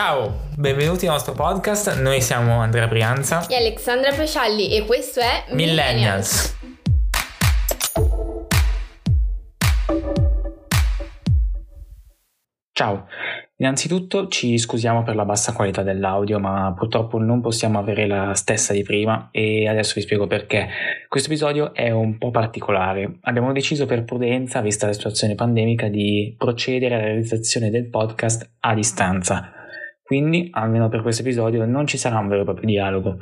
Ciao, benvenuti al nostro podcast. Noi siamo Andrea Brianza e Alexandra Pescialli e questo è Millennials. Ciao, innanzitutto ci scusiamo per la bassa qualità dell'audio, ma purtroppo non possiamo avere la stessa di prima e adesso vi spiego perché. Questo episodio è un po' particolare. Abbiamo deciso per prudenza, vista la situazione pandemica, di procedere alla realizzazione del podcast a distanza quindi, almeno per questo episodio, non ci sarà un vero e proprio dialogo.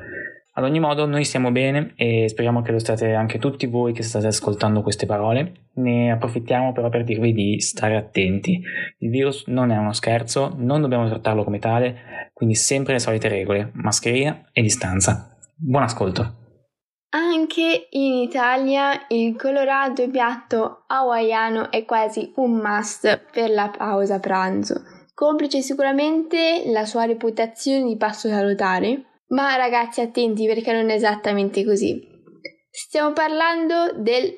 Ad ogni modo, noi stiamo bene e speriamo che lo state anche tutti voi che state ascoltando queste parole. Ne approfittiamo però per dirvi di stare attenti. Il virus non è uno scherzo, non dobbiamo trattarlo come tale, quindi sempre le solite regole, mascherina e distanza. Buon ascolto! Anche in Italia il colorato piatto hawaiano è quasi un must per la pausa pranzo complice sicuramente la sua reputazione di pasto salutare, ma ragazzi attenti perché non è esattamente così. Stiamo parlando del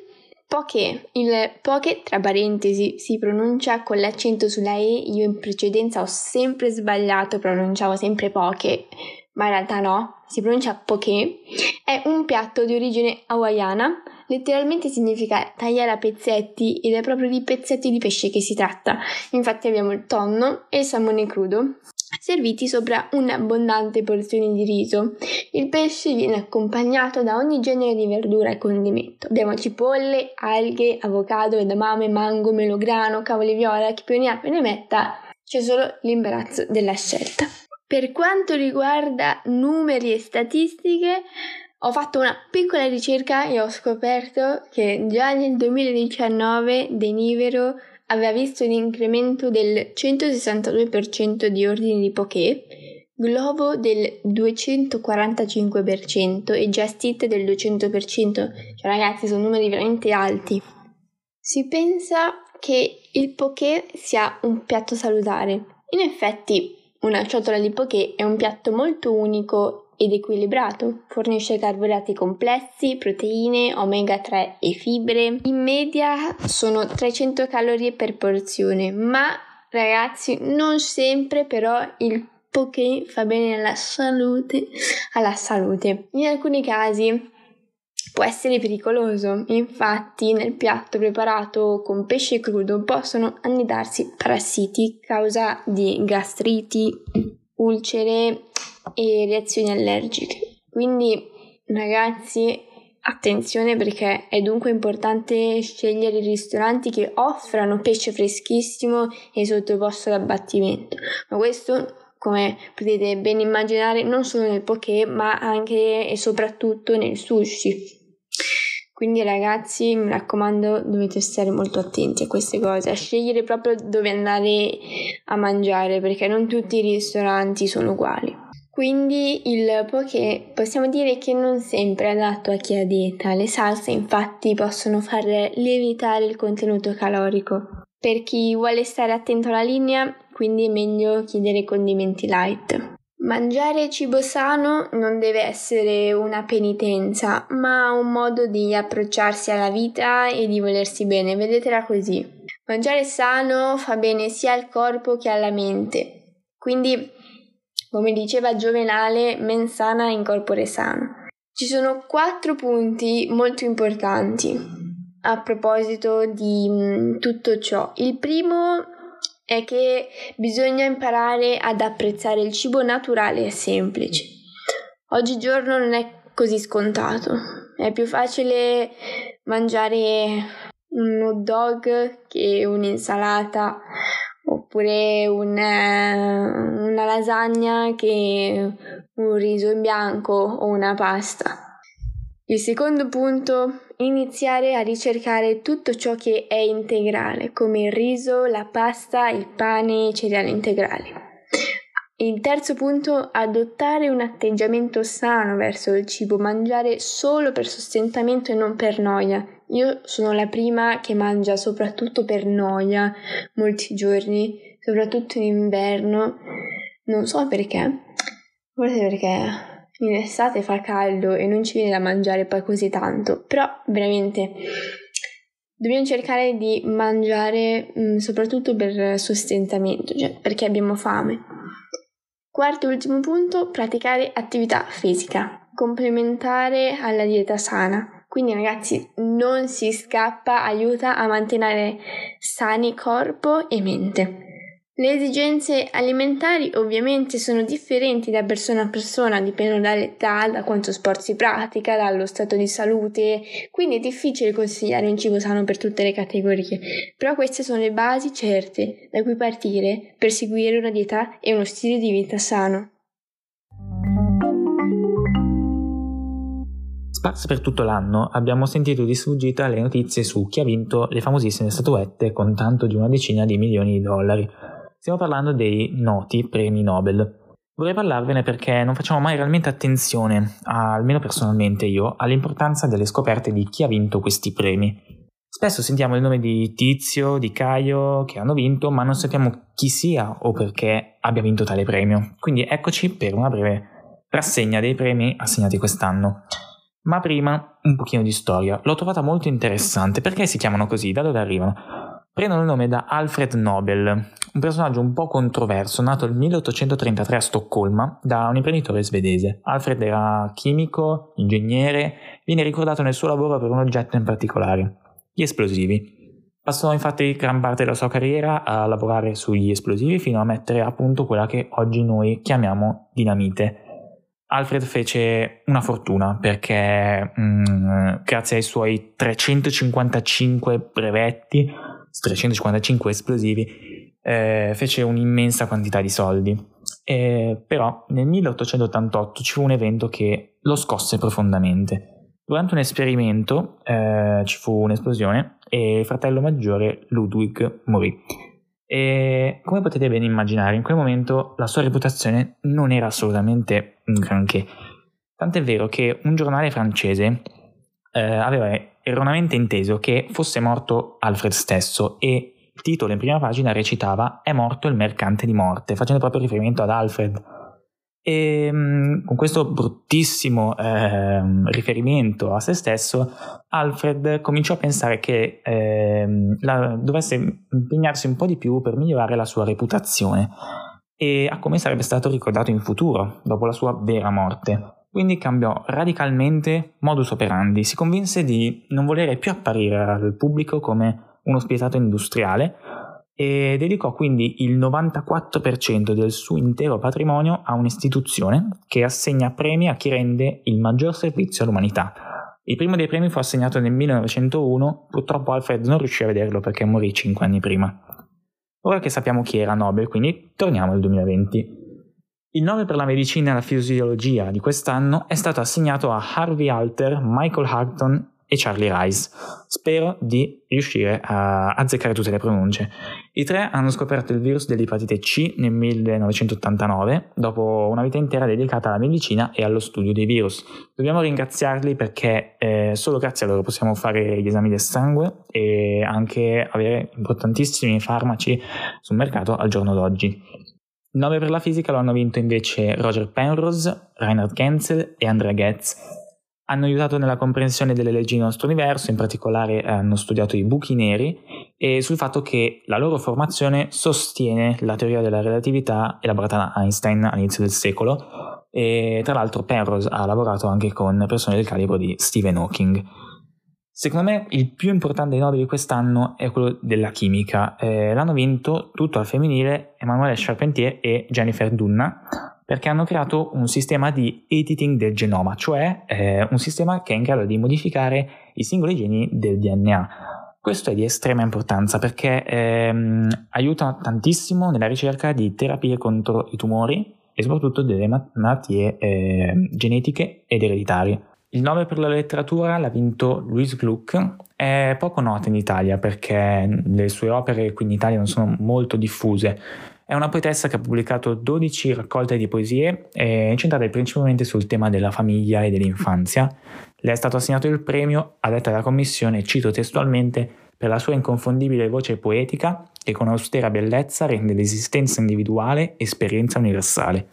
poke. Il poke, tra parentesi, si pronuncia con l'accento sulla E. Io in precedenza ho sempre sbagliato, pronunciavo sempre poke, ma in realtà no, si pronuncia poke. È un piatto di origine hawaiana letteralmente significa tagliare a pezzetti ed è proprio di pezzetti di pesce che si tratta. Infatti abbiamo il tonno e il salmone crudo serviti sopra un'abbondante porzione di riso. Il pesce viene accompagnato da ogni genere di verdura e condimento. Abbiamo cipolle, alghe, avocado, edamame, mango, melograno, cavoli viola, chi più ne ha più ne metta. C'è solo l'imbarazzo della scelta. Per quanto riguarda numeri e statistiche, ho fatto una piccola ricerca e ho scoperto che già nel 2019 Denivero aveva visto un incremento del 162% di ordini di Poké, Globo del 245% e Just Eat del 200%. Cioè ragazzi, sono numeri veramente alti. Si pensa che il Poké sia un piatto salutare. In effetti, una ciotola di Poké è un piatto molto unico ed equilibrato. Fornisce carboidrati complessi, proteine, omega 3 e fibre. In media sono 300 calorie per porzione, ma ragazzi, non sempre però il poké fa bene alla salute, alla salute. In alcuni casi può essere pericoloso, infatti nel piatto preparato con pesce crudo possono annidarsi parassiti causa di gastriti, ulcere e reazioni allergiche. Quindi ragazzi attenzione perché è dunque importante scegliere i ristoranti che offrano pesce freschissimo e sottoposto ad abbattimento. Ma questo come potete ben immaginare non solo nel poké ma anche e soprattutto nel sushi. Quindi ragazzi, mi raccomando, dovete stare molto attenti a queste cose, a scegliere proprio dove andare a mangiare, perché non tutti i ristoranti sono uguali. Quindi il poké possiamo dire che non sempre è adatto a chi ha dieta, le salse infatti possono far lievitare il contenuto calorico. Per chi vuole stare attento alla linea, quindi è meglio chiedere condimenti light. Mangiare cibo sano non deve essere una penitenza, ma un modo di approcciarsi alla vita e di volersi bene, vedetela così. Mangiare sano fa bene sia al corpo che alla mente. Quindi, come diceva Giovenale, mens sana in corpore sano. Ci sono quattro punti molto importanti a proposito di mm, tutto ciò. Il primo è che bisogna imparare ad apprezzare il cibo naturale e semplice. Oggigiorno non è così scontato. È più facile mangiare un hot dog che un'insalata oppure una, una lasagna che un riso in bianco o una pasta. Il secondo punto iniziare a ricercare tutto ciò che è integrale, come il riso, la pasta, il pane e i cereali integrali. Il terzo punto, adottare un atteggiamento sano verso il cibo, mangiare solo per sostentamento e non per noia. Io sono la prima che mangia soprattutto per noia molti giorni, soprattutto in inverno. Non so perché, forse perché in estate fa caldo e non ci viene da mangiare poi così tanto, però veramente dobbiamo cercare di mangiare mh, mm, soprattutto per sostentamento, cioè perché abbiamo fame. Quarto e ultimo punto, praticare attività fisica, complementare alla dieta sana. Quindi ragazzi, non si scappa, aiuta a mantenere sani corpo e mente. Le esigenze alimentari ovviamente sono differenti da persona a persona, dipendono dall'età, da quanto sport si pratica, dallo stato di salute, quindi è difficile consigliare un cibo sano per tutte le categorie, però queste sono le basi certe da cui partire per seguire una dieta e uno stile di vita sano. Sparse per tutto l'anno abbiamo sentito di sfuggita le notizie su chi ha vinto le famosissime statuette con tanto di una decina di milioni di dollari. Stiamo parlando dei noti premi Nobel. Vorrei parlarvene perché non facciamo mai realmente attenzione, almeno personalmente io, all'importanza delle scoperte di chi ha vinto questi premi. Spesso sentiamo il nome di Tizio, di Caio che hanno vinto, ma non sappiamo chi sia o perché abbia vinto tale premio. Quindi eccoci per una breve rassegna dei premi assegnati quest'anno. Ma prima un pochino di storia. L'ho trovata molto interessante. Perché si chiamano così? Da dove arrivano? Prendono il nome da Alfred Nobel, un personaggio un po' controverso, nato nel 1833 a Stoccolma da un imprenditore svedese. Alfred era chimico, ingegnere, viene ricordato nel suo lavoro per un oggetto in particolare, gli esplosivi. Passò infatti gran parte della sua carriera a lavorare sugli esplosivi fino a mettere a punto quella che oggi noi chiamiamo dinamite. Alfred fece una fortuna perché mh, mm, grazie ai suoi 355 brevetti, 355 esplosivi, eh, fece un'immensa quantità di soldi. Eh, però nel 1888 ci fu un evento che lo scosse profondamente. Durante un esperimento eh, ci fu un'esplosione e il fratello maggiore Ludwig morì. E come potete ben immaginare, in quel momento la sua reputazione non era assolutamente un granché. Tant'è vero che un giornale francese eh, aveva erroneamente inteso che fosse morto Alfred stesso e il titolo in prima pagina recitava È morto il mercante di morte, facendo proprio riferimento ad Alfred. E mm, con questo bruttissimo eh, riferimento a se stesso, Alfred cominciò a pensare che eh, la, dovesse impegnarsi un po' di più per migliorare la sua reputazione e a come sarebbe stato ricordato in futuro, dopo la sua vera morte. Quindi cambiò radicalmente modus operandi, si convinse di non volere più apparire al pubblico come uno spietato industriale e dedicò quindi il 94% del suo intero patrimonio a un'istituzione che assegna premi a chi rende il maggior servizio all'umanità. Il primo dei premi fu assegnato nel 1901, purtroppo Alfred non riuscì a vederlo perché morì cinque anni prima. Ora che sappiamo chi era Nobel, quindi torniamo al 2020. Il nome per la medicina e la fisiologia di quest'anno è stato assegnato a Harvey Alter, Michael Harton e Charlie Rice. Spero di riuscire a azzeccare tutte le pronunce. I tre hanno scoperto il virus dell'epatite C nel 1989, dopo una vita intera dedicata alla medicina e allo studio dei virus. Dobbiamo ringraziarli perché eh, solo grazie a loro possiamo fare gli esami del sangue e anche avere importantissimi farmaci sul mercato al giorno d'oggi. Il nome per la fisica lo hanno vinto invece Roger Penrose, Reinhard Genzel e Andrea Goetz hanno aiutato nella comprensione delle leggi del nostro universo, in particolare eh, hanno studiato i buchi neri e sul fatto che la loro formazione sostiene la teoria della relatività elaborata da Einstein all'inizio del secolo e tra l'altro Penrose ha lavorato anche con persone del calibro di Stephen Hawking. Secondo me il più importante dei nobili di quest'anno è quello della chimica. Eh, l'hanno vinto tutto al femminile Emanuele Charpentier e Jennifer Dunna perché hanno creato un sistema di editing del genoma, cioè eh, un sistema che è in grado di modificare i singoli geni del DNA. Questo è di estrema importanza perché ehm, aiuta tantissimo nella ricerca di terapie contro i tumori e soprattutto delle malattie eh, genetiche ed ereditarie. Il nome per la letteratura l'ha vinto Louis Gluck, è poco nota in Italia perché le sue opere qui in Italia non sono molto diffuse, è una poetessa che ha pubblicato 12 raccolte di poesie incentrate principalmente sul tema della famiglia e dell'infanzia. Le è stato assegnato il premio, a detta della commissione, cito testualmente, per la sua inconfondibile voce poetica che con austera bellezza rende l'esistenza individuale esperienza universale.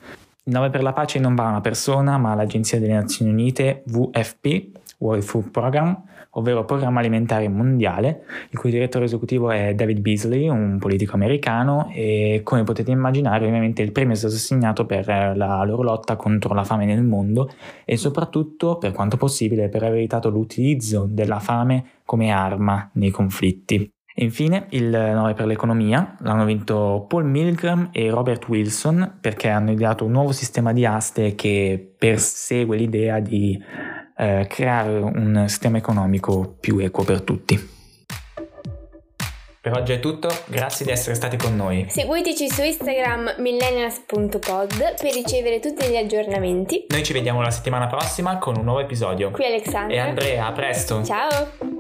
Il nome per la pace non va a una persona, ma all'Agenzia delle Nazioni Unite WFP, World Food Program, ovvero Programma Alimentare Mondiale, il cui direttore esecutivo è David Beasley, un politico americano, e come potete immaginare ovviamente il premio è stato assegnato per la loro lotta contro la fame nel mondo e soprattutto, per quanto possibile, per aver evitato l'utilizzo della fame come arma nei conflitti. E infine il Nobel per l'economia l'hanno vinto Paul Milgram e Robert Wilson perché hanno ideato un nuovo sistema di aste che persegue l'idea di eh, creare un sistema economico più equo per tutti. Per oggi è tutto, grazie di essere stati con noi. Seguiteci su Instagram millennials.pod per ricevere tutti gli aggiornamenti. Noi ci vediamo la settimana prossima con un nuovo episodio. Qui Alexandra. E Andrea, a presto. Ciao.